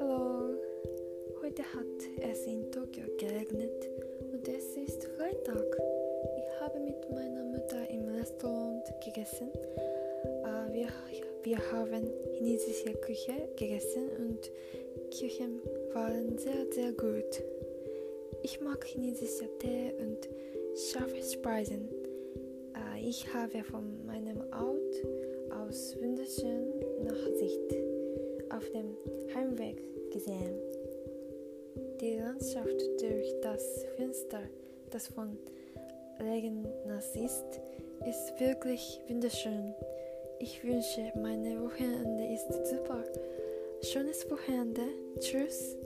Hallo, heute hat es in Tokio geregnet und es ist Freitag. Ich habe mit meiner Mutter im Restaurant gegessen. Äh, wir, wir haben chinesische Küche gegessen und Küchen waren sehr, sehr gut. Ich mag chinesische Tee und scharfe Speisen. Äh, ich habe von meinem Nachsicht auf dem Heimweg gesehen. Die Landschaft durch das Fenster, das von Regen nass ist, ist wirklich wunderschön. Ich wünsche, meine Wochenende ist super. Schönes Wochenende. Tschüss.